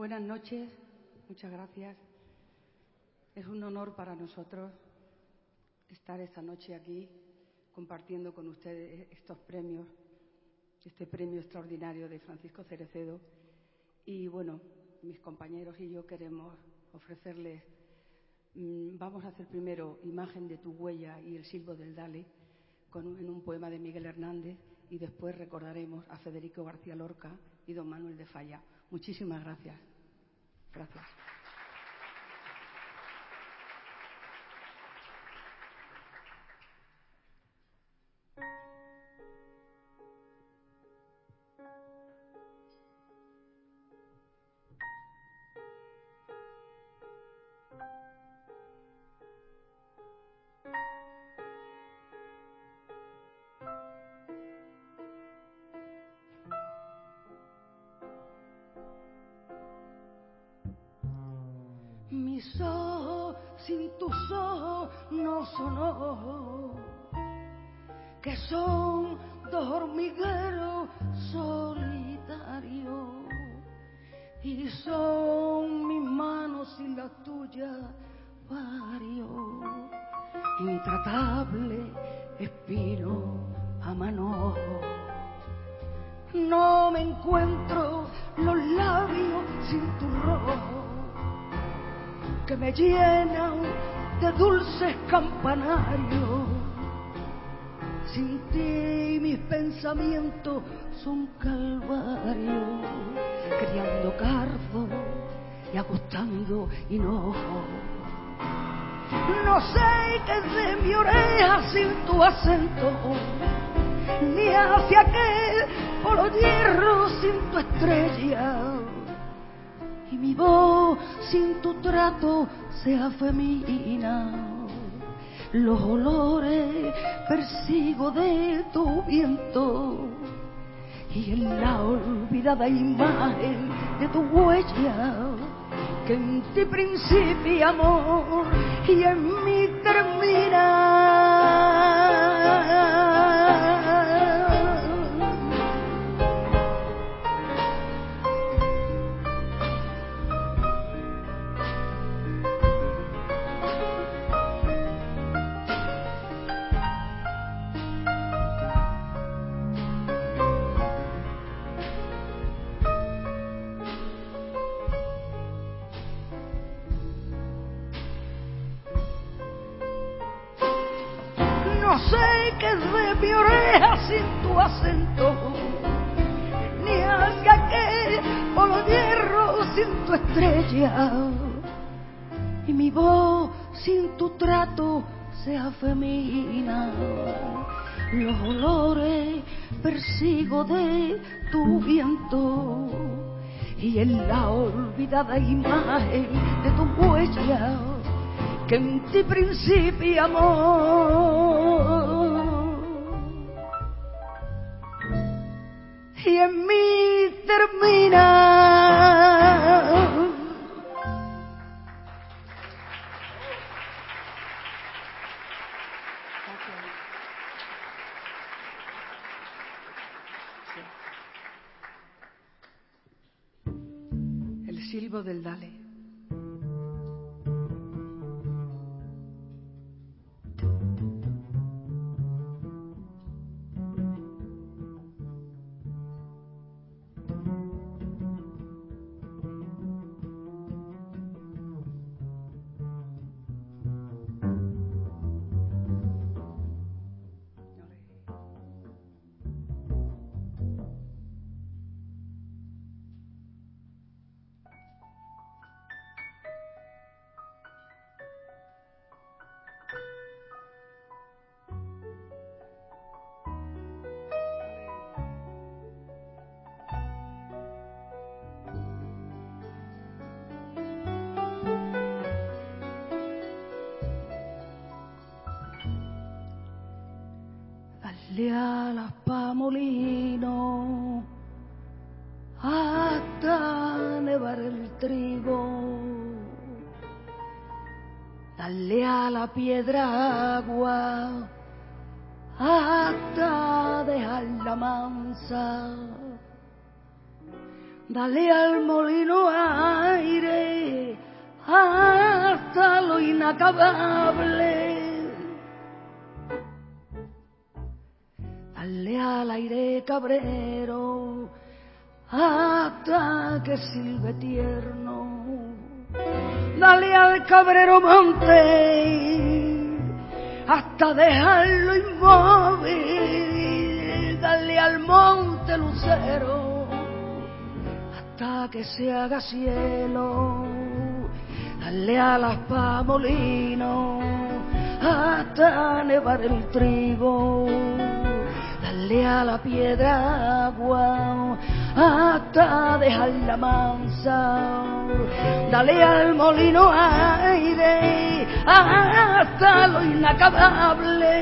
Buenas noches, muchas gracias. Es un honor para nosotros estar esta noche aquí compartiendo con ustedes estos premios, este premio extraordinario de Francisco Cerecedo. Y bueno, mis compañeros y yo queremos ofrecerles, mm, vamos a hacer primero Imagen de tu huella y el silbo del Dale con en un poema de Miguel Hernández y después recordaremos a Federico García Lorca y don Manuel de Falla. Muchísimas gracias. Gracias. Ojos no son ojos, que son dos hormigueros solitarios. Y son mis manos sin las tuyas varios, intratable espino a manojo. No me encuentro los labios sin tu rojo que me llenan de dulces campanarios. Sin ti mis pensamientos son calvarios, criando cardo y agostando hinojo. No sé qué de mi oreja sin tu acento, ni hacia qué por los hierros sin tu estrella y mi voz sin tu trato sea femina. Los olores persigo de tu viento y en la olvidada imagen de tu huella que en ti principia amor y en mí termina. No sé qué es de mi oreja sin tu acento, ni hacia qué por los hierros sin tu estrella, y mi voz sin tu trato sea femina. Los olores persigo de tu viento y en la olvidada imagen de tu huella que en ti principia amor en mí termina. Dale alas pa' molino hasta nevar el trigo. Dale a la piedra agua hasta dejarla mansa. dale al molino aire hasta lo inacabable. Dale al aire cabrero hasta que silbe tierno. Dale al cabrero monte hasta dejarlo inmóvil. Dale al monte lucero hasta que se haga cielo. Dale a las pamolinos hasta nevar el trigo. Dale a la piedra agua hasta dejarla mansa. Dale al molino aire hasta lo inacabable.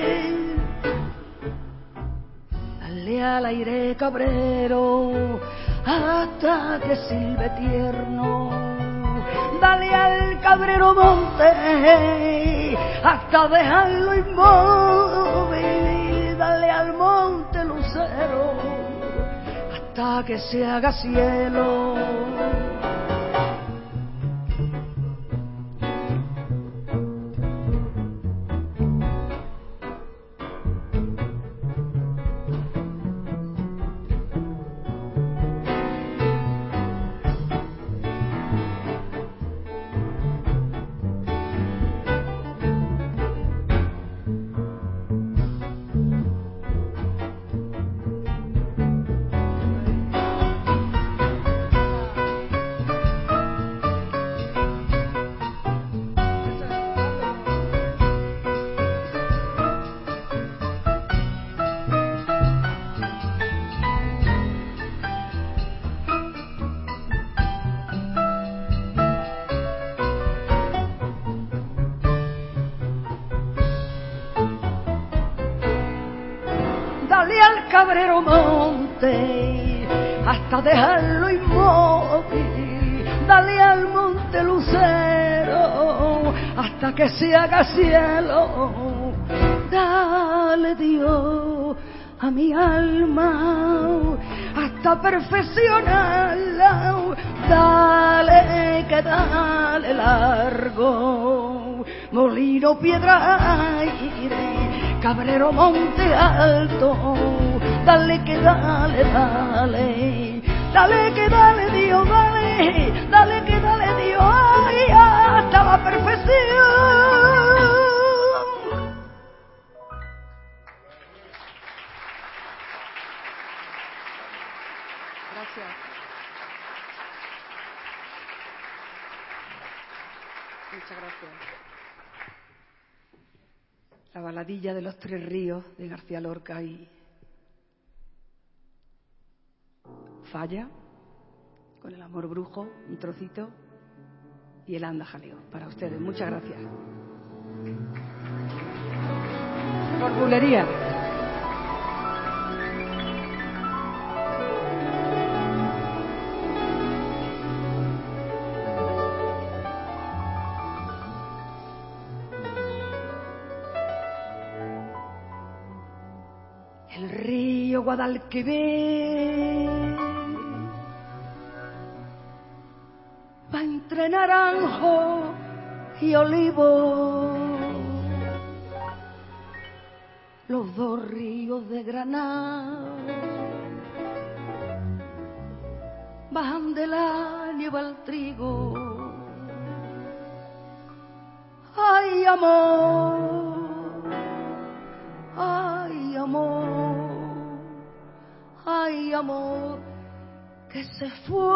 Dale al aire cabrero hasta que silbe tierno. Dale al cabrero monte hasta dejarlo inmóvil. Hasta que se haga cielo. Monte hasta dejarlo inmóvil. Dale al monte lucero hasta que se haga cielo. Dale Dios a mi alma hasta perfeccionarla. Dale que dale largo, molino piedra aire, cabrero monte alto. Dale que dale, dale, dale que dale Dios, dale, dale que dale Dios, ay, hasta la perfección. Gracias. Muchas gracias. La baladilla de los tres ríos de García Lorca y Falla, con el amor brujo, un trocito, y el anda jaleo para ustedes. Muchas gracias. Por bulería. El río Guadalquivir naranjo y olivo. Los dos ríos de Granada bajan de la nieve al trigo. Ay, amor, ay, amor, ay, amor, que se fue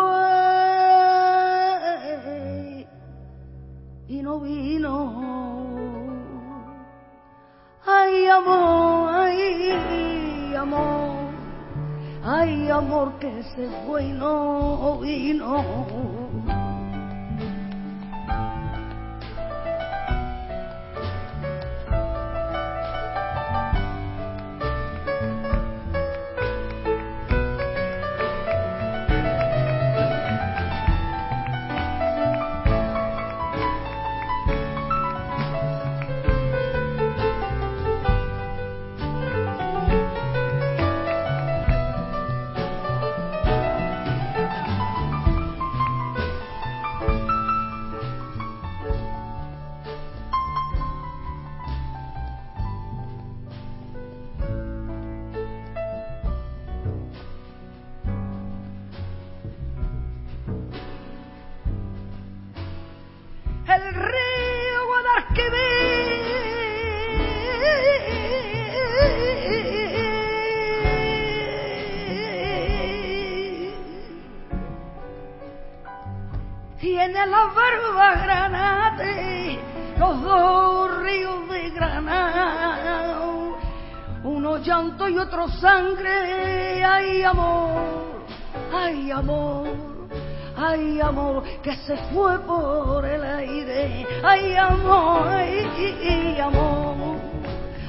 ay amor, que se fue por el aire, ay amor, ay amor,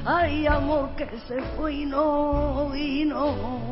ay amor, que se fue y no vino.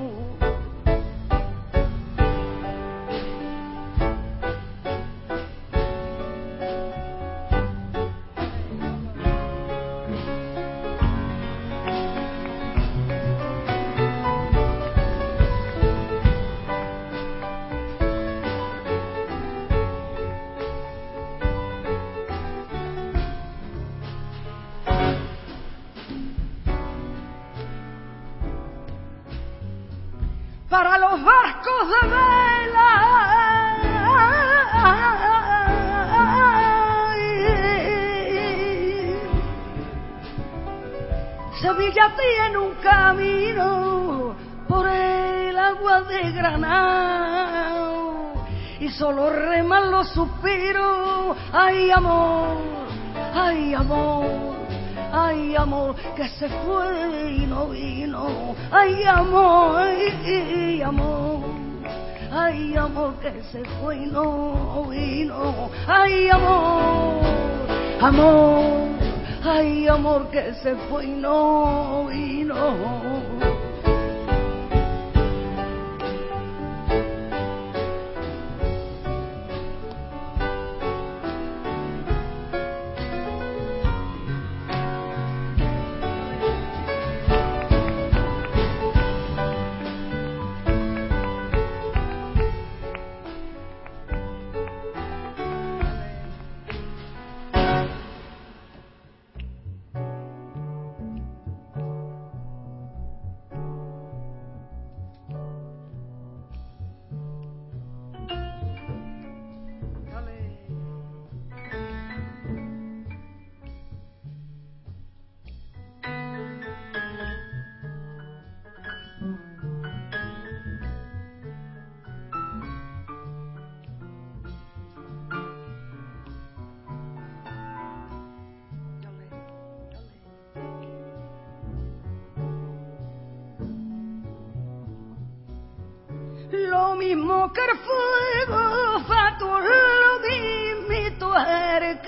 Sevilla tiene un camino por el agua de Granada y solo reman los suspiros. Ay amor, ay amor ay amor que se fue y no vino, ay amor, ay amor, ay amor que se fue y no vino, ay amor, amor, ay amor que se fue y no vino. Lo mismo que el fuego fatal, lo mismo el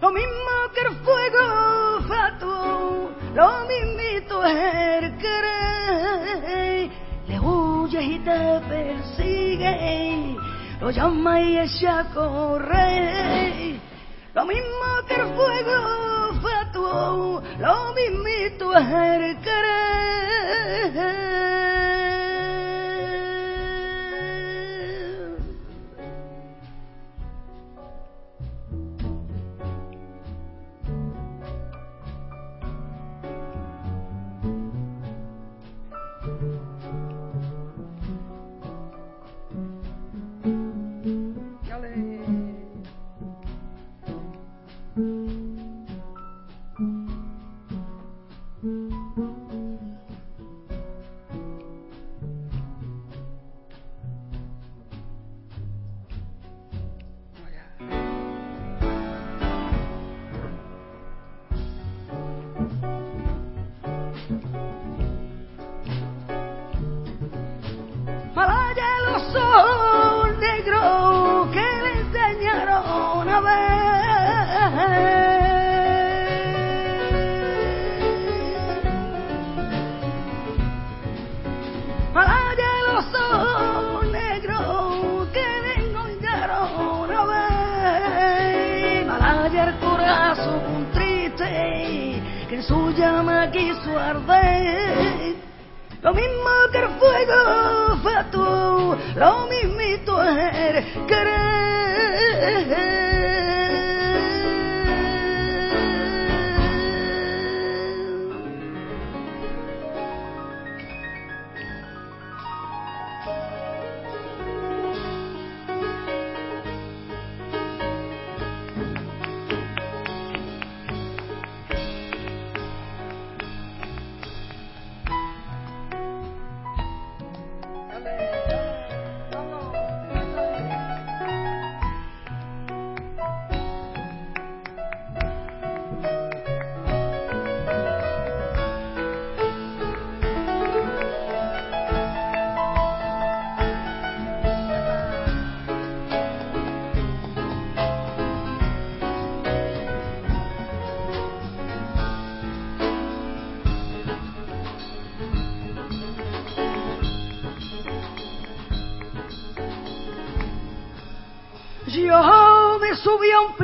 Lo mismo que el fuego fatal, lo mismo el querer. Le huye y te persigue, lo llama y echa a correr. Lo mismo que el fuego lo mismito es el un triste que en su llama quiso arder. Lo mismo que el fuego fue tú, lo mismito es querer.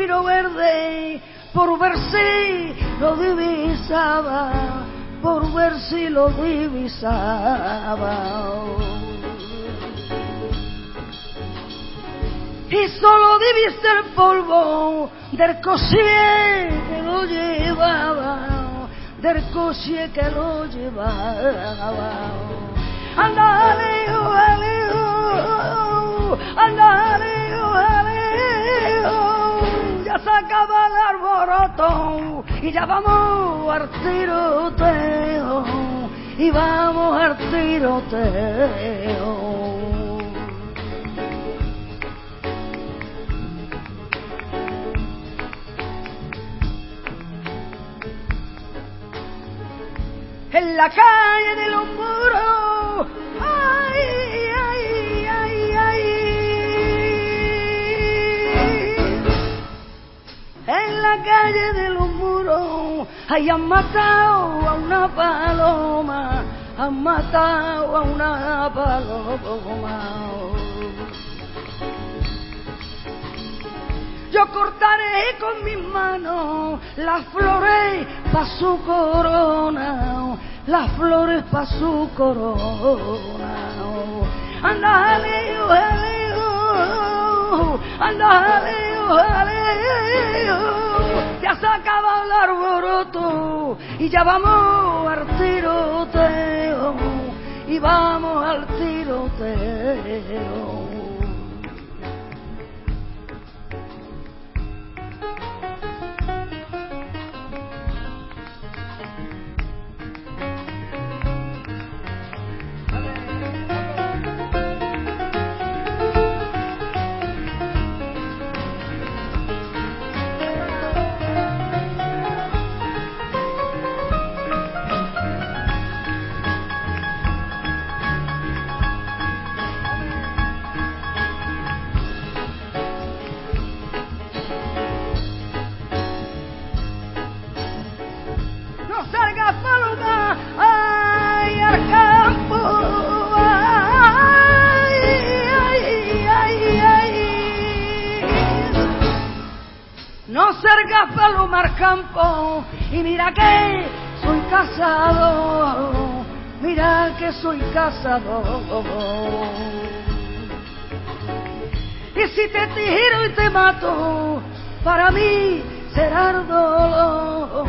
Verde por ver si lo divisaba, por ver si lo divisaba. Y solo divisé el polvo del coche que lo llevaba, del coche que lo llevaba. Andale, andale, andale, se acaba el arboroto y ya vamos al tiroteo, y vamos al tiroteo. en la calle de los muros. En la calle de los muros hayan matado a una paloma, han matado a una paloma. Yo cortaré con mis manos las flores pa' su corona, las flores pa' su corona. Anda, jaleo, jaleo, anda. Ya se acaba el arboroto y ya vamos al tiroteo, y vamos al tiroteo. Y mira que soy casado, mira que soy casado. Y si te tiro y te mato, para mí será el dolor,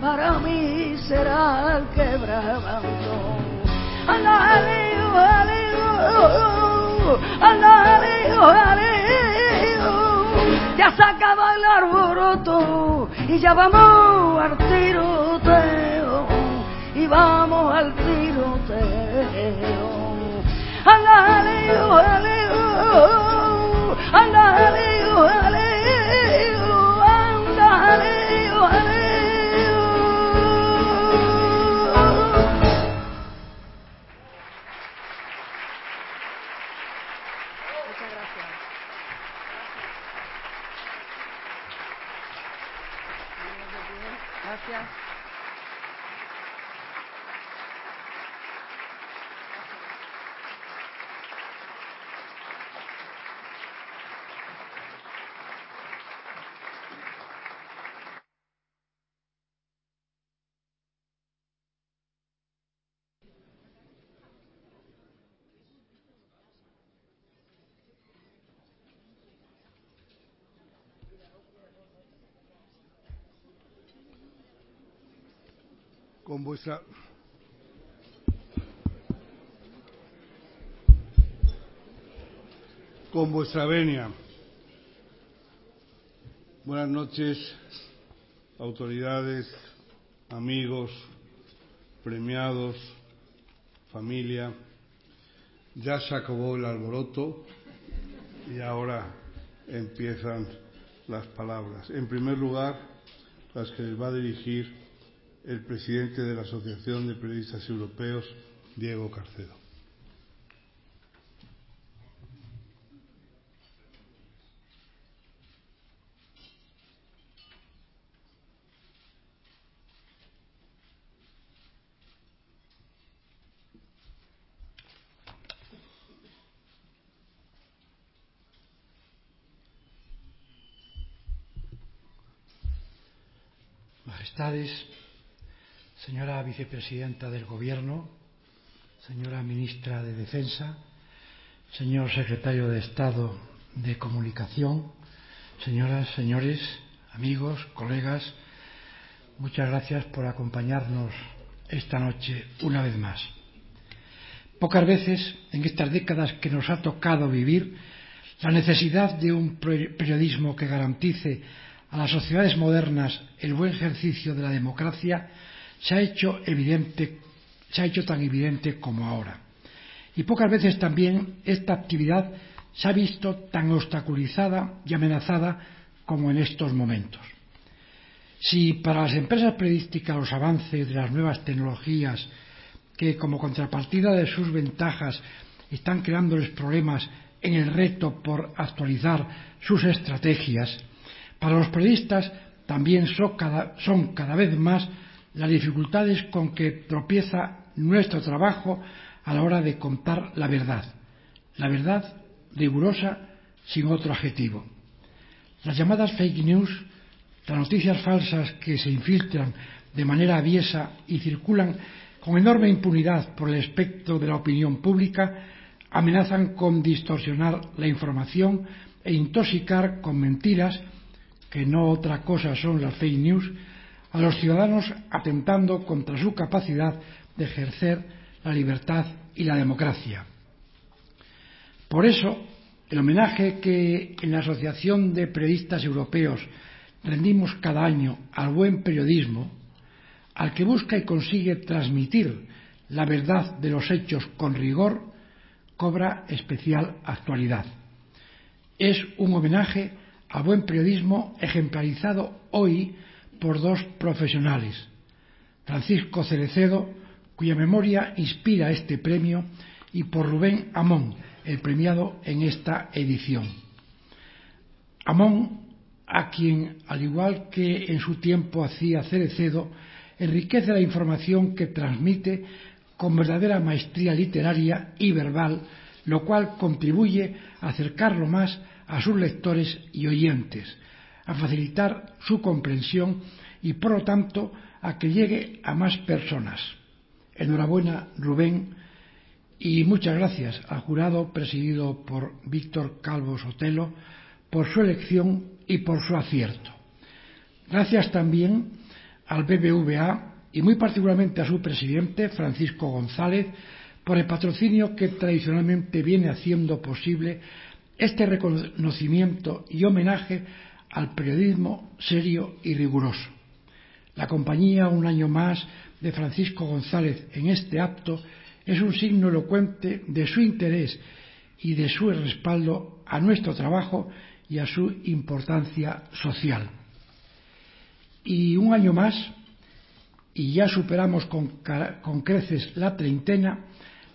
para mí será el quebranto. Aleo, aleo, aleo, aleo. Ya se acaba el arboroto y ya vamos al tiroteo, y vamos al tiroteo. Aleo, aleo. Andaleo, con vuestra con vuestra venia. Buenas noches, autoridades, amigos, premiados, familia. Ya se acabó el alboroto y ahora empiezan las palabras. En primer lugar, las que les va a dirigir el presidente de la Asociación de Periodistas Europeos, Diego Carcedo. Majestades, señora vicepresidenta del Gobierno, señora ministra de Defensa, señor secretario de Estado de Comunicación, señoras, señores, amigos, colegas, muchas gracias por acompañarnos esta noche una vez más. Pocas veces en estas décadas que nos ha tocado vivir, la necesidad de un periodismo que garantice a las sociedades modernas el buen ejercicio de la democracia se ha hecho evidente, se ha hecho tan evidente como ahora. Y pocas veces también esta actividad se ha visto tan obstaculizada y amenazada como en estos momentos. Si para las empresas periodísticas los avances de las nuevas tecnologías que como contrapartida de sus ventajas están creándoles problemas en el reto por actualizar sus estrategias, para los periodistas también son cada, son cada vez más las dificultades con que tropieza nuestro trabajo a la hora de contar la verdad. La verdad rigurosa sin otro adjetivo. Las llamadas fake news, las noticias falsas que se infiltran de manera aviesa y circulan con enorme impunidad por el espectro de la opinión pública, amenazan con distorsionar la información e intoxicar con mentiras que no otra cosa son las fake news, a los ciudadanos atentando contra su capacidad de ejercer la libertad y la democracia. Por eso, el homenaje que en la Asociación de Periodistas Europeos rendimos cada año al buen periodismo, al que busca y consigue transmitir la verdad de los hechos con rigor, cobra especial actualidad. Es un homenaje a buen periodismo ejemplarizado hoy por dos profesionales, Francisco Cerecedo, cuya memoria inspira este premio, y por Rubén Amón, el premiado en esta edición. Amón, a quien, al igual que en su tiempo hacía Cerecedo, enriquece la información que transmite con verdadera maestría literaria y verbal, lo cual contribuye a acercarlo más a sus lectores y oyentes, a facilitar su comprensión y, por lo tanto, a que llegue a más personas. Enhorabuena, Rubén, y muchas gracias al jurado presidido por Víctor Calvo Sotelo por su elección y por su acierto. Gracias también al BBVA y muy particularmente a su presidente, Francisco González, por el patrocinio que tradicionalmente viene haciendo posible este reconocimiento y homenaje al periodismo serio y riguroso. La compañía, un año más, de Francisco González en este acto es un signo elocuente de su interés y de su respaldo a nuestro trabajo y a su importancia social. Y un año más, y ya superamos con, con creces la treintena,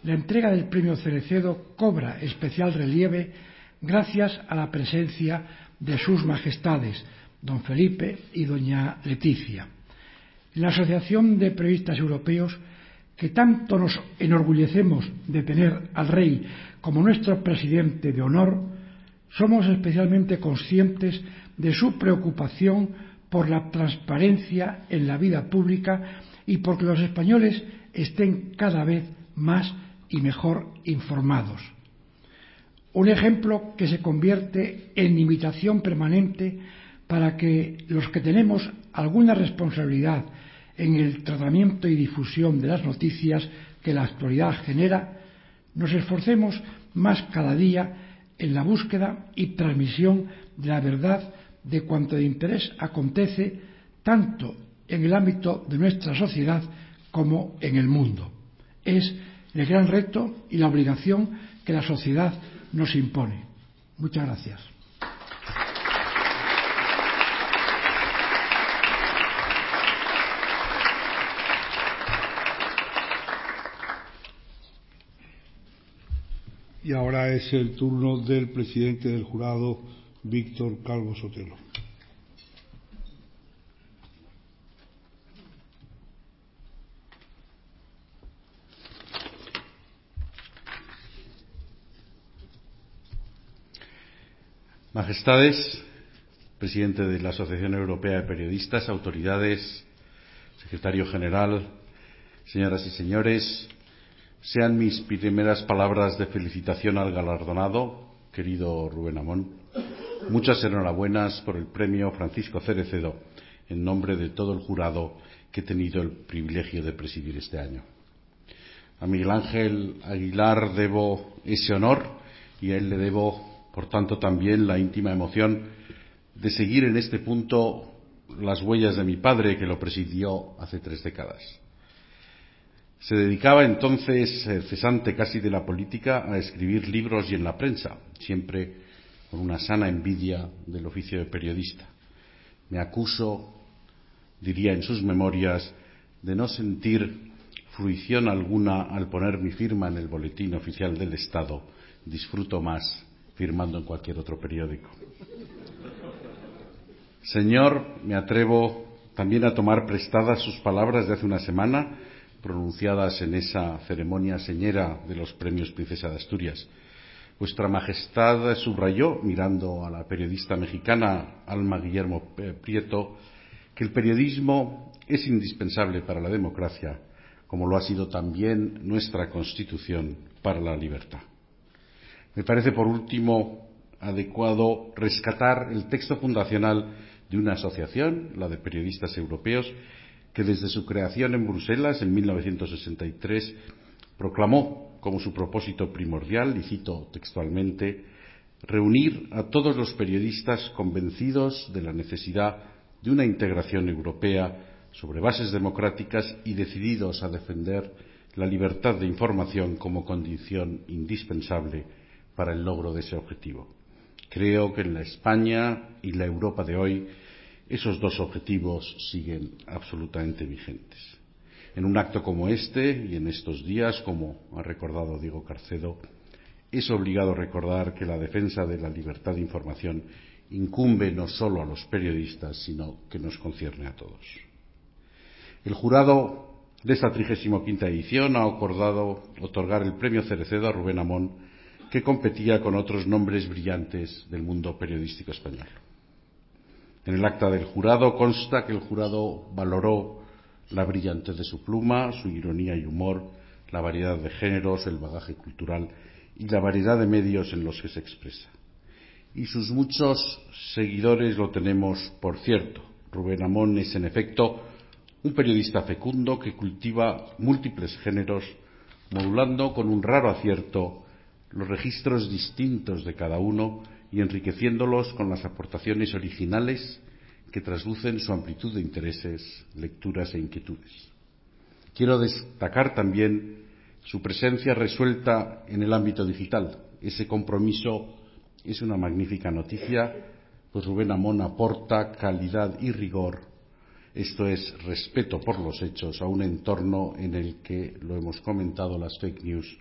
la entrega del premio Cerecedo cobra especial relieve gracias a la presencia de sus majestades, don Felipe y doña Leticia. La Asociación de Periodistas Europeos, que tanto nos enorgullecemos de tener al rey como nuestro presidente de honor, somos especialmente conscientes de su preocupación por la transparencia en la vida pública y porque los españoles estén cada vez más y mejor informados. Un ejemplo que se convierte en imitación permanente para que los que tenemos alguna responsabilidad en el tratamiento y difusión de las noticias que la actualidad genera, nos esforcemos más cada día en la búsqueda y transmisión de la verdad de cuanto de interés acontece tanto en el ámbito de nuestra sociedad como en el mundo. Es el gran reto y la obligación que la sociedad nos impone. Muchas gracias. Y ahora es el turno del presidente del jurado, Víctor Calvo Sotelo. Majestades, presidente de la Asociación Europea de Periodistas, autoridades, secretario general, señoras y señores, sean mis primeras palabras de felicitación al galardonado, querido Rubén Amón. Muchas enhorabuenas por el premio Francisco Cerecedo en nombre de todo el jurado que he tenido el privilegio de presidir este año. A Miguel Ángel Aguilar debo ese honor y a él le debo, por tanto, también la íntima emoción de seguir en este punto las huellas de mi padre, que lo presidió hace tres décadas. Se dedicaba entonces, eh, cesante casi de la política, a escribir libros y en la prensa, siempre con una sana envidia del oficio de periodista. Me acuso, diría en sus memorias, de no sentir fruición alguna al poner mi firma en el boletín oficial del Estado. Disfruto más firmando en cualquier otro periódico. Señor, me atrevo también a tomar prestadas sus palabras de hace una semana, pronunciadas en esa ceremonia señera de los premios Princesa de Asturias. Vuestra Majestad subrayó, mirando a la periodista mexicana Alma Guillermo Prieto, que el periodismo es indispensable para la democracia, como lo ha sido también nuestra Constitución para la libertad. Me parece, por último, adecuado rescatar el texto fundacional de una asociación, la de periodistas europeos, que desde su creación en Bruselas en 1963 proclamó como su propósito primordial, y cito textualmente, reunir a todos los periodistas convencidos de la necesidad de una integración europea sobre bases democráticas y decididos a defender la libertad de información como condición indispensable para el logro de ese objetivo. Creo que en la España y la Europa de hoy esos dos objetivos siguen absolutamente vigentes. En un acto como este y en estos días, como ha recordado Diego Carcedo, es obligado recordar que la defensa de la libertad de información incumbe no solo a los periodistas, sino que nos concierne a todos. El jurado de esta 35 edición ha acordado otorgar el premio Cerecedo a Rubén Amón, que competía con otros nombres brillantes del mundo periodístico español. En el acta del jurado consta que el jurado valoró la brillantez de su pluma, su ironía y humor, la variedad de géneros, el bagaje cultural y la variedad de medios en los que se expresa. Y sus muchos seguidores lo tenemos por cierto. Rubén Amón es, en efecto, un periodista fecundo que cultiva múltiples géneros, modulando con un raro acierto los registros distintos de cada uno y enriqueciéndolos con las aportaciones originales que traslucen su amplitud de intereses, lecturas e inquietudes. Quiero destacar también su presencia resuelta en el ámbito digital. Ese compromiso es una magnífica noticia, pues Rubén Amón aporta calidad y rigor, esto es respeto por los hechos, a un entorno en el que, lo hemos comentado, las fake news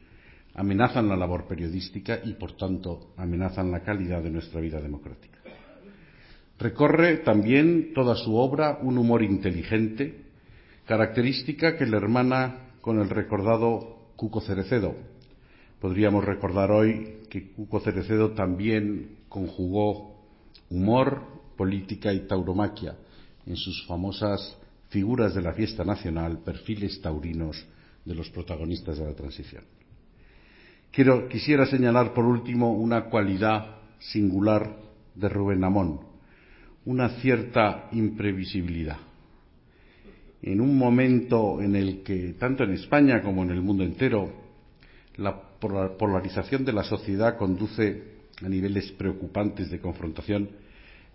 amenazan la labor periodística y, por tanto, amenazan la calidad de nuestra vida democrática. Recorre también toda su obra un humor inteligente, característica que le hermana con el recordado Cuco Cerecedo. Podríamos recordar hoy que Cuco Cerecedo también conjugó humor, política y tauromaquia en sus famosas figuras de la fiesta nacional, perfiles taurinos de los protagonistas de la transición. Quisiera señalar por último una cualidad singular de Rubén Amón, una cierta imprevisibilidad. En un momento en el que, tanto en España como en el mundo entero, la polarización de la sociedad conduce a niveles preocupantes de confrontación,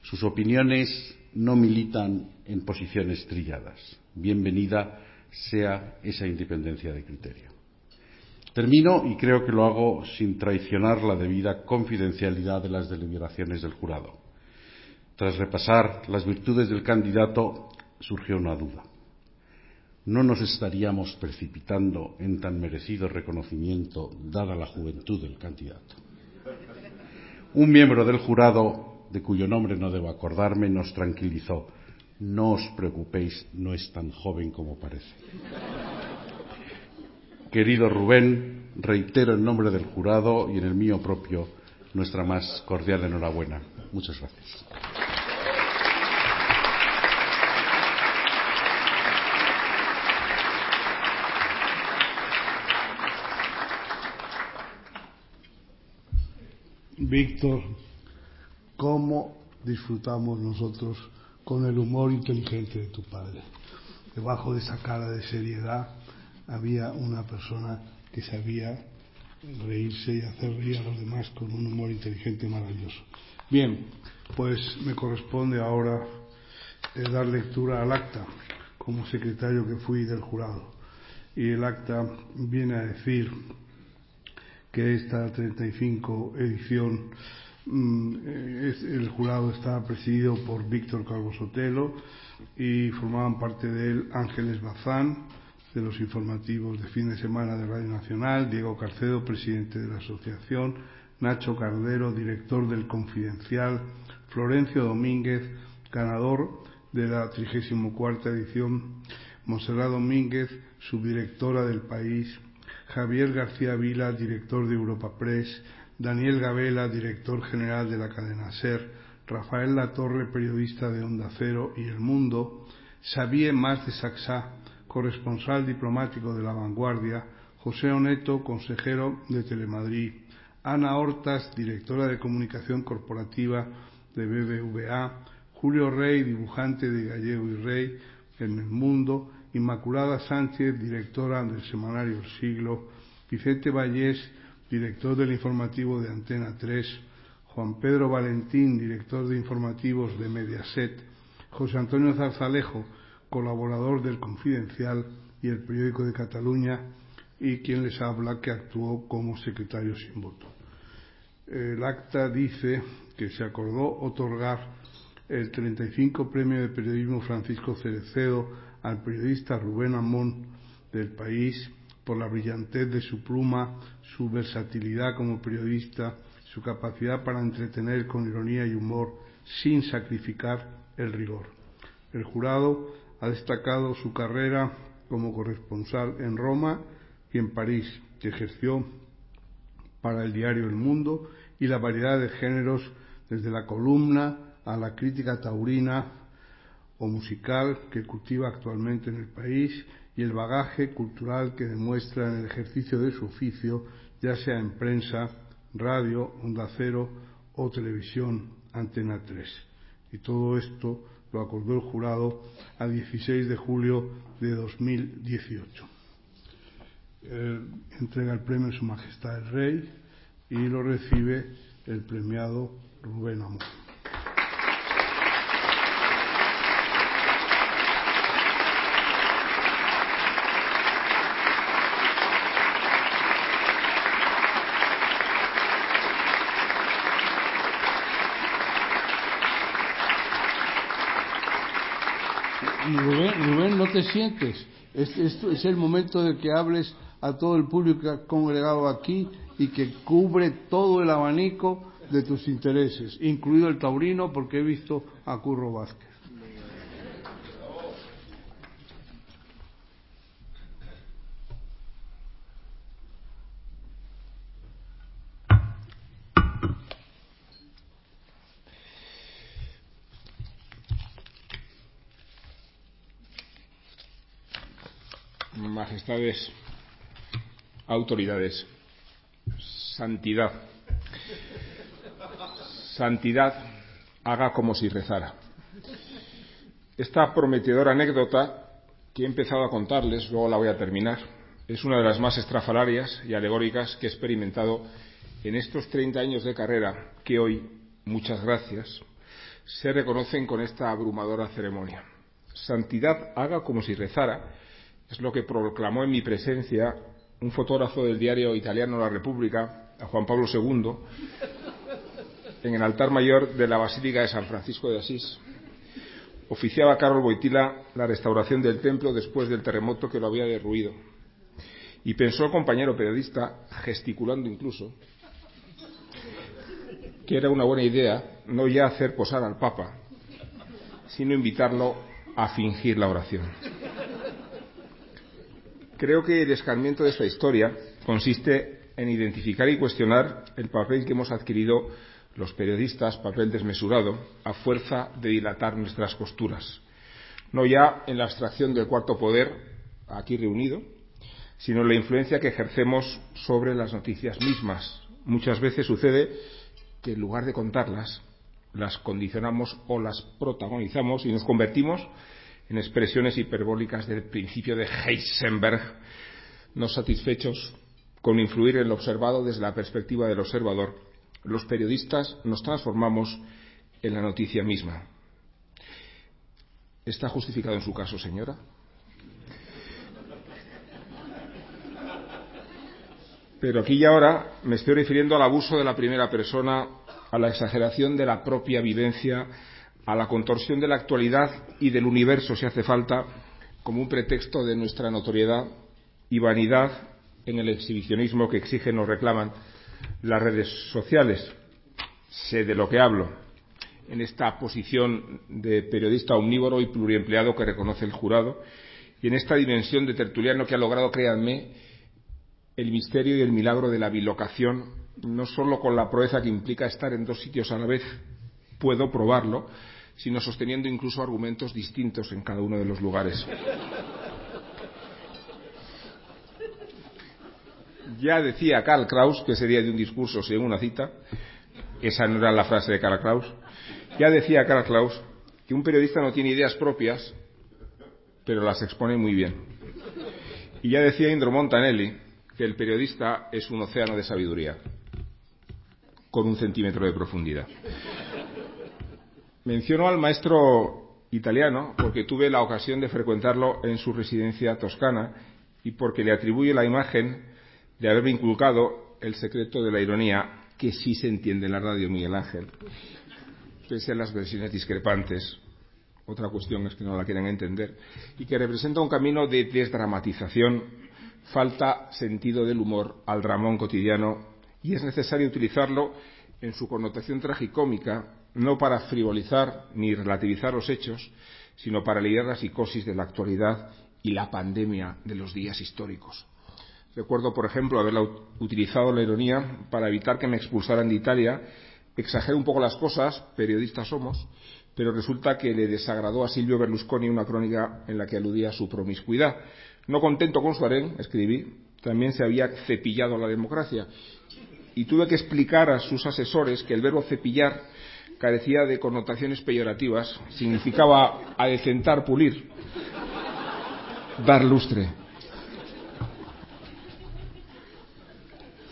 sus opiniones no militan en posiciones trilladas. Bienvenida sea esa independencia de criterio. Termino y creo que lo hago sin traicionar la debida confidencialidad de las deliberaciones del jurado. Tras repasar las virtudes del candidato, surgió una duda. ¿No nos estaríamos precipitando en tan merecido reconocimiento dada la juventud del candidato? Un miembro del jurado, de cuyo nombre no debo acordarme, nos tranquilizó. No os preocupéis, no es tan joven como parece. Querido Rubén, reitero en nombre del jurado y en el mío propio nuestra más cordial enhorabuena. Muchas gracias. Víctor, ¿cómo disfrutamos nosotros con el humor inteligente de tu padre? Debajo de esa cara de seriedad había una persona que sabía reírse y hacer reír a los demás con un humor inteligente maravilloso. Bien, pues me corresponde ahora eh, dar lectura al acta como secretario que fui del jurado. Y el acta viene a decir que esta 35 edición mm, el jurado está presidido por Víctor Calvo Sotelo y formaban parte de él Ángeles Bazán, de los informativos de fin de semana de Radio Nacional, Diego Carcedo, presidente de la asociación, Nacho Cardero, director del Confidencial, Florencio Domínguez, ganador de la 34 edición, Monserrat Domínguez, subdirectora del país, Javier García Vila, director de Europa Press, Daniel Gabela, director general de la cadena SER, Rafael Latorre, periodista de Onda Cero y El Mundo, Xavier Mas de Saxá, corresponsal diplomático de La Vanguardia, José Oneto, consejero de Telemadrid, Ana Hortas, directora de comunicación corporativa de BBVA, Julio Rey, dibujante de Gallego y Rey en El Mundo, Inmaculada Sánchez, directora del semanario El Siglo, Vicente Vallés, director del informativo de Antena 3, Juan Pedro Valentín, director de informativos de Mediaset, José Antonio Zarzalejo, colaborador del Confidencial y el periódico de Cataluña, y quien les habla que actuó como secretario sin voto. El acta dice que se acordó otorgar el 35 Premio de Periodismo Francisco Cerecedo al periodista Rubén Amón del país por la brillantez de su pluma, su versatilidad como periodista, su capacidad para entretener con ironía y humor sin sacrificar el rigor. El jurado ha destacado su carrera como corresponsal en Roma y en París, que ejerció para el diario El Mundo y la variedad de géneros desde la columna a la crítica taurina o musical que cultiva actualmente en el país y el bagaje cultural que demuestra en el ejercicio de su oficio, ya sea en prensa, radio, onda cero o televisión, antena 3. Y todo esto lo acordó el jurado a 16 de julio de 2018. entrega el premio a Su Majestad el Rey y lo recibe el premiado Rubén Amor. Rubén, no te sientes. Esto es el momento de que hables a todo el público congregado aquí y que cubre todo el abanico de tus intereses, incluido el taurino, porque he visto a Curro Vázquez. Majestades, autoridades, santidad, santidad, haga como si rezara. Esta prometedora anécdota que he empezado a contarles, luego la voy a terminar, es una de las más estrafalarias y alegóricas que he experimentado en estos 30 años de carrera que hoy, muchas gracias, se reconocen con esta abrumadora ceremonia. Santidad haga como si rezara es lo que proclamó en mi presencia un fotógrafo del diario italiano La República, a Juan Pablo II, en el altar mayor de la Basílica de San Francisco de Asís. Oficiaba Carol Boitila la restauración del templo después del terremoto que lo había derruido. Y pensó el compañero periodista, gesticulando incluso, que era una buena idea no ya hacer posar al Papa, sino invitarlo a fingir la oración. Creo que el escarmiento de esta historia consiste en identificar y cuestionar el papel que hemos adquirido los periodistas, papel desmesurado, a fuerza de dilatar nuestras costuras. No ya en la abstracción del cuarto poder aquí reunido, sino en la influencia que ejercemos sobre las noticias mismas. Muchas veces sucede que en lugar de contarlas, las condicionamos o las protagonizamos y nos convertimos en expresiones hiperbólicas del principio de Heisenberg, no satisfechos con influir en el observado desde la perspectiva del observador, los periodistas nos transformamos en la noticia misma. ¿Está justificado en su caso, señora? Pero aquí y ahora me estoy refiriendo al abuso de la primera persona, a la exageración de la propia vivencia, a la contorsión de la actualidad y del universo, si hace falta, como un pretexto de nuestra notoriedad y vanidad en el exhibicionismo que exigen o reclaman las redes sociales. Sé de lo que hablo en esta posición de periodista omnívoro y pluriempleado que reconoce el jurado y en esta dimensión de tertuliano que ha logrado, créanme, el misterio y el milagro de la bilocación, no solo con la proeza que implica estar en dos sitios a la vez, puedo probarlo, sino sosteniendo incluso argumentos distintos en cada uno de los lugares. Ya decía Karl Kraus, que sería de un discurso según una cita, esa no era la frase de Karl Kraus, ya decía Karl Kraus que un periodista no tiene ideas propias, pero las expone muy bien. Y ya decía Indro Montanelli que el periodista es un océano de sabiduría, con un centímetro de profundidad. Menciono al maestro italiano porque tuve la ocasión de frecuentarlo en su residencia toscana y porque le atribuye la imagen de haberme inculcado el secreto de la ironía que sí se entiende en la radio Miguel Ángel, pese a las versiones discrepantes. Otra cuestión es que no la quieren entender y que representa un camino de desdramatización, falta sentido del humor al dramón cotidiano y es necesario utilizarlo en su connotación tragicómica, no para frivolizar ni relativizar los hechos, sino para lidiar la psicosis de la actualidad y la pandemia de los días históricos. Recuerdo, por ejemplo, haber utilizado la ironía para evitar que me expulsaran de Italia. Exagero un poco las cosas, periodistas somos, pero resulta que le desagradó a Silvio Berlusconi una crónica en la que aludía a su promiscuidad. No contento con su harén, escribí, también se había cepillado la democracia. Y tuve que explicar a sus asesores que el verbo cepillar carecía de connotaciones peyorativas, significaba adecentar, pulir, dar lustre.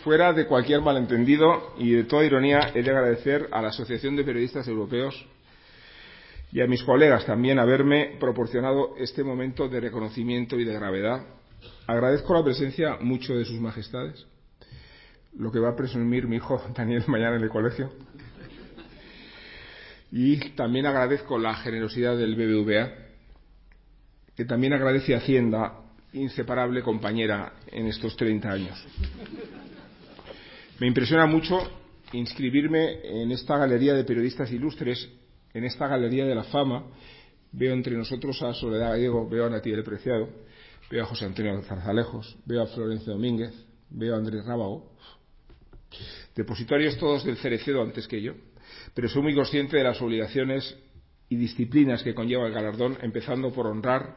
Fuera de cualquier malentendido y de toda ironía, he de agradecer a la Asociación de Periodistas Europeos y a mis colegas también haberme proporcionado este momento de reconocimiento y de gravedad. Agradezco la presencia mucho de sus majestades, lo que va a presumir mi hijo Daniel mañana en el colegio. Y también agradezco la generosidad del BBVA, que también agradece a Hacienda, inseparable compañera en estos 30 años. Me impresiona mucho inscribirme en esta galería de periodistas ilustres, en esta galería de la fama. Veo entre nosotros a Soledad Gallego, veo a Natividad Preciado, veo a José Antonio Zarzalejos, veo a Florencio Domínguez, veo a Andrés Rábago. Depositarios todos del Cerecedo antes que yo, pero soy muy consciente de las obligaciones y disciplinas que conlleva el galardón, empezando por honrar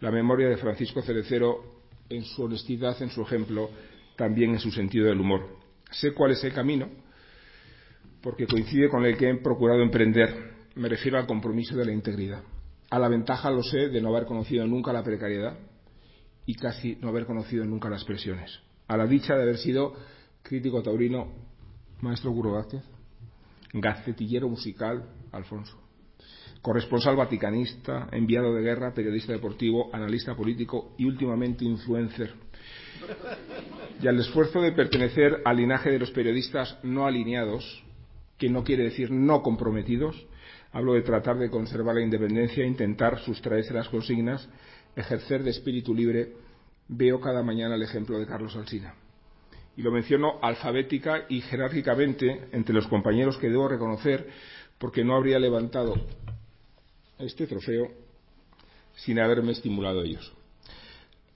la memoria de Francisco Cerecero en su honestidad, en su ejemplo, también en su sentido del humor. Sé cuál es el camino, porque coincide con el que he procurado emprender. Me refiero al compromiso de la integridad. A la ventaja, lo sé, de no haber conocido nunca la precariedad y casi no haber conocido nunca las presiones. A la dicha de haber sido crítico taurino, maestro Guro Vázquez, gacetillero musical, Alfonso, corresponsal vaticanista, enviado de guerra, periodista deportivo, analista político y últimamente influencer y al esfuerzo de pertenecer al linaje de los periodistas no alineados, que no quiere decir no comprometidos, hablo de tratar de conservar la independencia, intentar sustraerse las consignas, ejercer de espíritu libre, veo cada mañana el ejemplo de Carlos Alsina. Y lo menciono alfabética y jerárquicamente entre los compañeros que debo reconocer porque no habría levantado este trofeo sin haberme estimulado ellos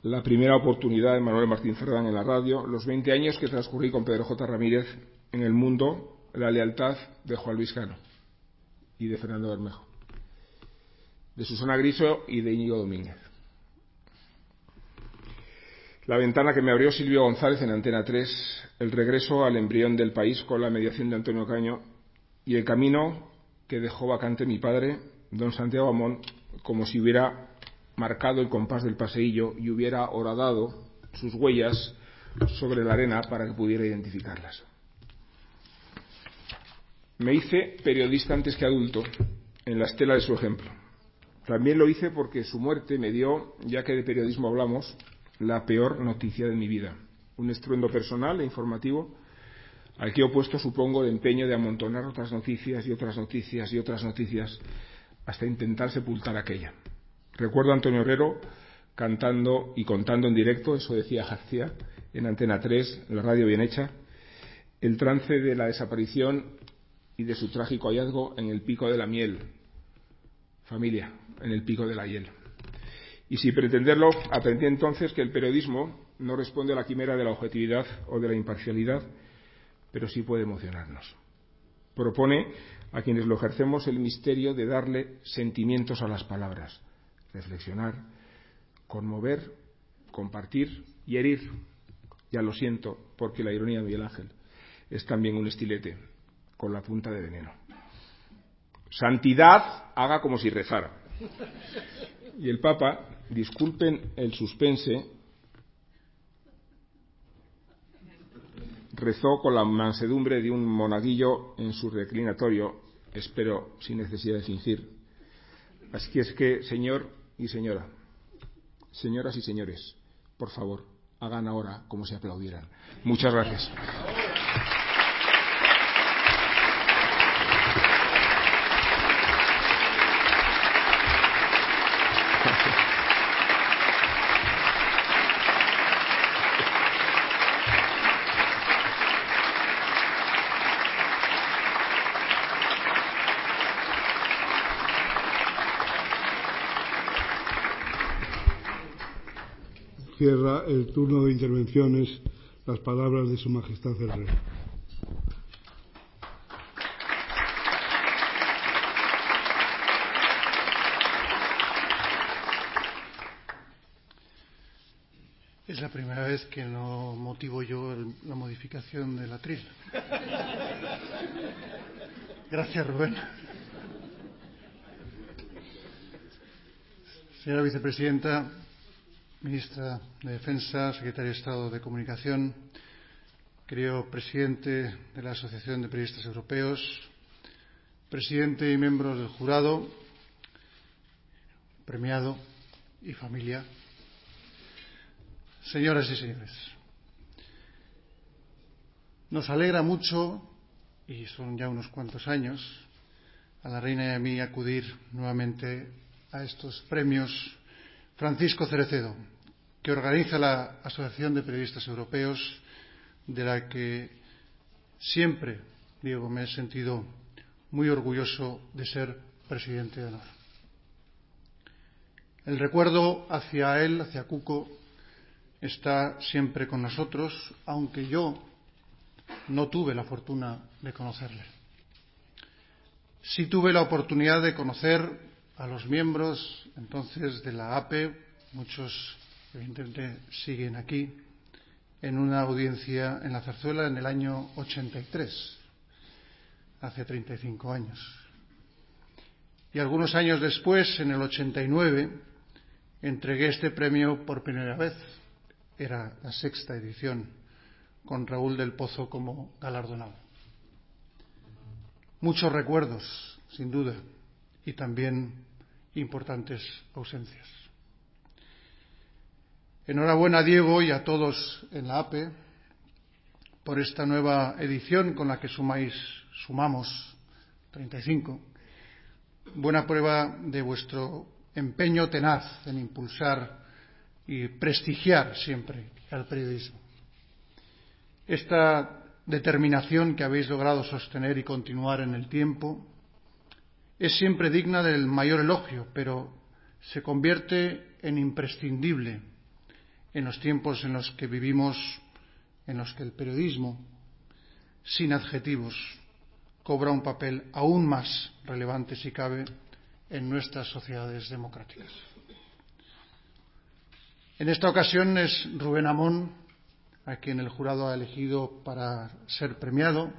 la primera oportunidad de Manuel Martín Cerdán en la radio, los 20 años que transcurrí con Pedro J. Ramírez en el mundo, la lealtad de Juan Luis Cano y de Fernando Bermejo, de Susana Griso y de Íñigo Domínguez. La ventana que me abrió Silvio González en Antena 3, el regreso al embrión del país con la mediación de Antonio Caño y el camino que dejó vacante mi padre, don Santiago Amón, como si hubiera marcado el compás del paseillo y hubiera horadado sus huellas sobre la arena para que pudiera identificarlas. Me hice periodista antes que adulto en la estela de su ejemplo. También lo hice porque su muerte me dio, ya que de periodismo hablamos, la peor noticia de mi vida. Un estruendo personal e informativo al que he opuesto, supongo, el empeño de amontonar otras noticias y otras noticias y otras noticias hasta intentar sepultar aquella. Recuerdo a Antonio Herrero cantando y contando en directo, eso decía García, en Antena 3, la radio bien hecha, el trance de la desaparición y de su trágico hallazgo en el pico de la miel. Familia, en el pico de la hiel. Y sin pretenderlo, aprendí entonces que el periodismo no responde a la quimera de la objetividad o de la imparcialidad, pero sí puede emocionarnos. Propone a quienes lo ejercemos el misterio de darle sentimientos a las palabras, reflexionar, conmover, compartir y herir. Ya lo siento, porque la ironía de Miguel Ángel es también un estilete con la punta de veneno. Santidad haga como si rezara. Y el Papa, disculpen el suspense, rezó con la mansedumbre de un monaguillo en su reclinatorio, espero sin necesidad de fingir. Así es que, señor y señora, señoras y señores, por favor, hagan ahora como si aplaudieran. Muchas gracias. Cierra el turno de intervenciones las palabras de Su Majestad el Rey. Es la primera vez que no motivo yo la modificación del atril. Gracias, Rubén. Señora vicepresidenta, ministra de Defensa, secretario de Estado de Comunicación, querido presidente de la Asociación de Periodistas Europeos, presidente y miembros del jurado, premiado y familia, señoras y señores. Nos alegra mucho, y son ya unos cuantos años, a la reina y a mí acudir nuevamente a estos premios Francisco Cerecedo, que organiza la Asociación de Periodistas Europeos, de la que siempre, digo, me he sentido muy orgulloso de ser presidente de honor. El recuerdo hacia él, hacia Cuco, está siempre con nosotros, aunque yo no tuve la fortuna de conocerle. Sí tuve la oportunidad de conocer a los miembros entonces de la APE, muchos evidentemente siguen aquí, en una audiencia en la Zarzuela en el año 83, hace 35 años. Y algunos años después, en el 89, entregué este premio por primera vez. Era la sexta edición, con Raúl del Pozo como galardonado. Muchos recuerdos, sin duda, y también importantes ausencias. Enhorabuena a Diego y a todos en la APE por esta nueva edición con la que sumáis, sumamos 35. Buena prueba de vuestro empeño tenaz en impulsar y prestigiar siempre al periodismo. Esta determinación que habéis logrado sostener y continuar en el tiempo es siempre digna del mayor elogio, pero se convierte en imprescindible en los tiempos en los que vivimos, en los que el periodismo, sin adjetivos, cobra un papel aún más relevante, si cabe, en nuestras sociedades democráticas. En esta ocasión es Rubén Amón a quien el jurado ha elegido para ser premiado,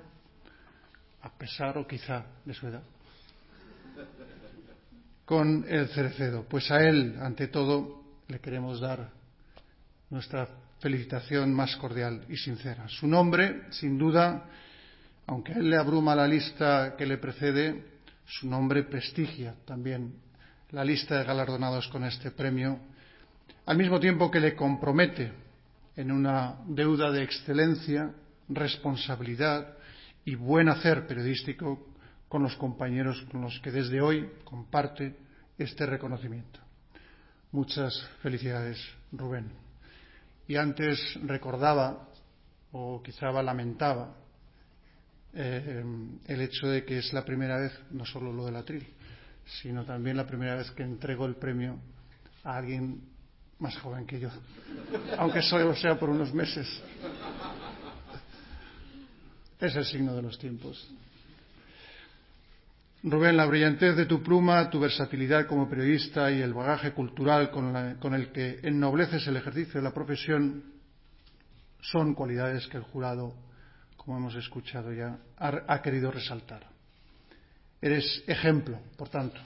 a pesar o quizá de su edad, con el Cerecedo. Pues a él, ante todo, le queremos dar nuestra felicitación más cordial y sincera. Su nombre, sin duda, aunque a él le abruma la lista que le precede, su nombre prestigia también la lista de galardonados con este premio, al mismo tiempo que le compromete en una deuda de excelencia, responsabilidad y buen hacer periodístico con los compañeros con los que desde hoy comparte este reconocimiento. Muchas felicidades, Rubén. Y antes recordaba, o quizá lamentaba, eh, el hecho de que es la primera vez, no solo lo del atril, sino también la primera vez que entrego el premio a alguien más joven que yo, aunque solo sea por unos meses. Es el signo de los tiempos. Rubén, la brillantez de tu pluma, tu versatilidad como periodista y el bagaje cultural con, el que ennobleces el ejercicio de la profesión son cualidades que el jurado, como hemos escuchado ya, ha querido resaltar. Eres ejemplo, por tanto,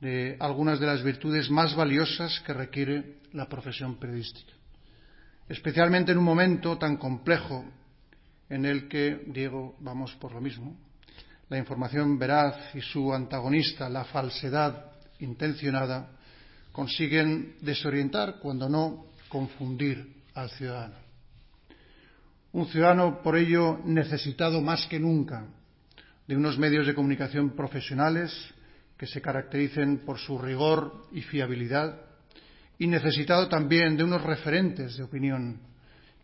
de algunas de las virtudes más valiosas que requiere la profesión periodística, especialmente en un momento tan complejo en el que, Diego, vamos por lo mismo, la información veraz y su antagonista, la falsedad intencionada, consiguen desorientar, cuando no confundir al ciudadano. Un ciudadano, por ello, necesitado más que nunca de unos medios de comunicación profesionales que se caractericen por su rigor y fiabilidad y necesitado también de unos referentes de opinión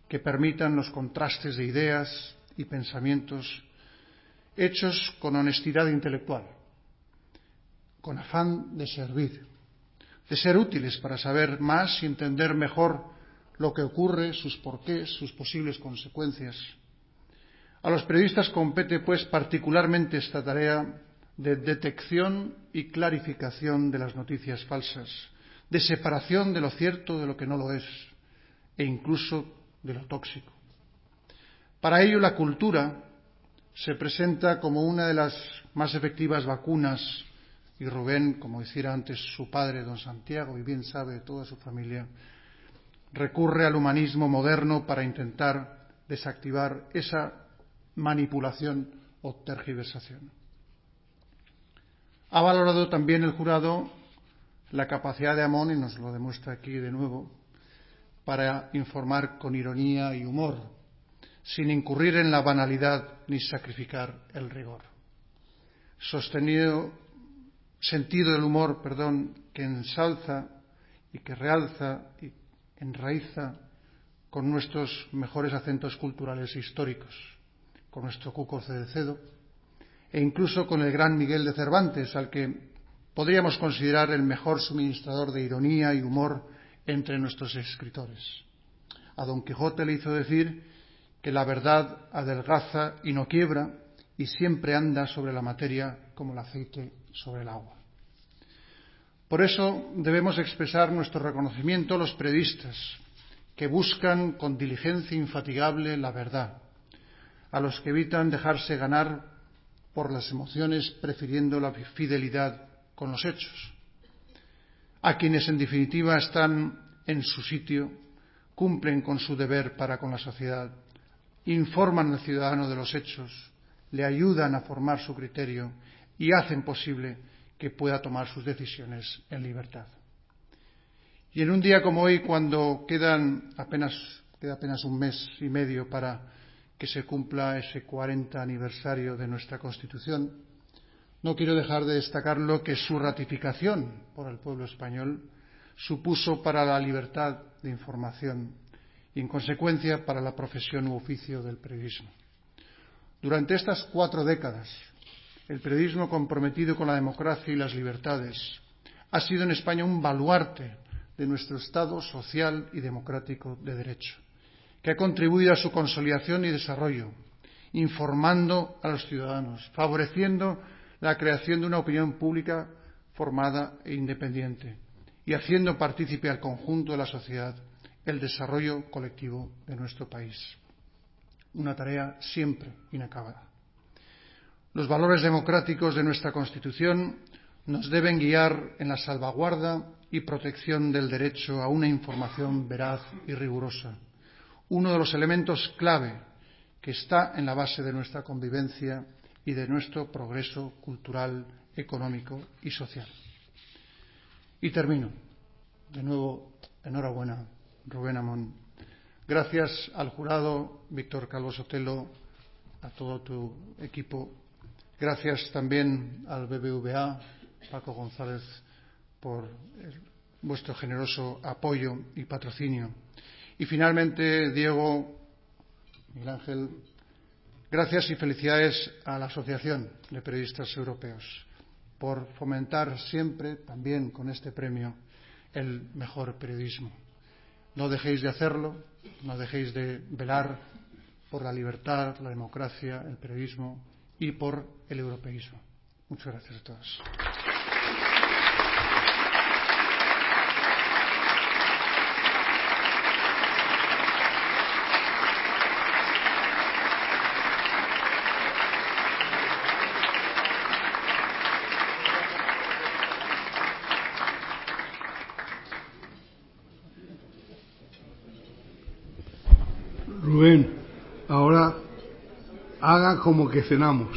que permitan los contrastes de ideas y pensamientos hechos con honestidad intelectual, con afán de servir, de ser útiles para saber más y entender mejor lo que ocurre, sus porqués, sus posibles consecuencias. A los periodistas compete, pues, particularmente esta tarea de detección y clarificación de las noticias falsas, de separación de lo cierto de lo que no lo es, e incluso de lo tóxico. Para ello, la cultura se presenta como una de las más efectivas vacunas y Rubén, como decía antes su padre, don Santiago, y bien sabe toda su familia, recurre al humanismo moderno para intentar desactivar esa manipulación o tergiversación. Ha valorado también el jurado la capacidad de Amón, y nos lo demuestra aquí de nuevo, para informar con ironía y humor, sin incurrir en la banalidad ni sacrificar el rigor. Sostenido sentido del humor, perdón, que ensalza y que realza y enraiza con nuestros mejores acentos culturales e históricos, con nuestro Cuco Cedo e incluso con el gran Miguel de Cervantes, al que podríamos considerar el mejor suministrador de ironía y humor entre nuestros escritores. A Don Quijote le hizo decir que la verdad adelgaza y no quiebra y siempre anda sobre la materia como el aceite sobre el agua. Por eso debemos expresar nuestro reconocimiento a los periodistas que buscan con diligencia infatigable la verdad, a los que evitan dejarse ganar por las emociones prefiriendo la fidelidad con los hechos, a quienes en definitiva están en su sitio, cumplen con su deber para con la sociedad informan al ciudadano de los hechos, le ayudan a formar su criterio y hacen posible que pueda tomar sus decisiones en libertad. Y en un día como hoy, cuando queda apenas un mes y medio para que se cumpla ese 40 aniversario de nuestra Constitución, no quiero dejar de destacar lo que su ratificación por el pueblo español supuso para la libertad de información y, en consecuencia, para la profesión u oficio del periodismo. Durante estas cuatro décadas, el periodismo comprometido con la democracia y las libertades ha sido en España un baluarte de nuestro Estado social y democrático de derecho, que ha contribuido a su consolidación y desarrollo, informando a los ciudadanos, favoreciendo la creación de una opinión pública formada e independiente y haciendo partícipe al conjunto de la sociedad el desarrollo colectivo de nuestro país. Una tarea siempre inacabada. Los valores democráticos de nuestra Constitución nos deben guiar en la salvaguarda y protección del derecho a una información veraz y rigurosa, uno de los elementos clave que está en la base de nuestra convivencia y de nuestro progreso cultural, económico y social. Y termino. De nuevo, enhorabuena, Rubén Amón. Gracias al jurado, Víctor Calvo Sotelo, a todo tu equipo. Gracias también al BBVA, Paco González, por vuestro generoso apoyo y patrocinio. Y finalmente, Diego, Miguel Ángel, gracias y felicidades a la Asociación de Periodistas Europeos por fomentar siempre, también con este premio, el mejor periodismo. No dejéis de hacerlo, no dejéis de velar por la libertad, la democracia, el periodismo y por el europeísmo. Muchas gracias a todos. Rubén, ahora como que cenamos.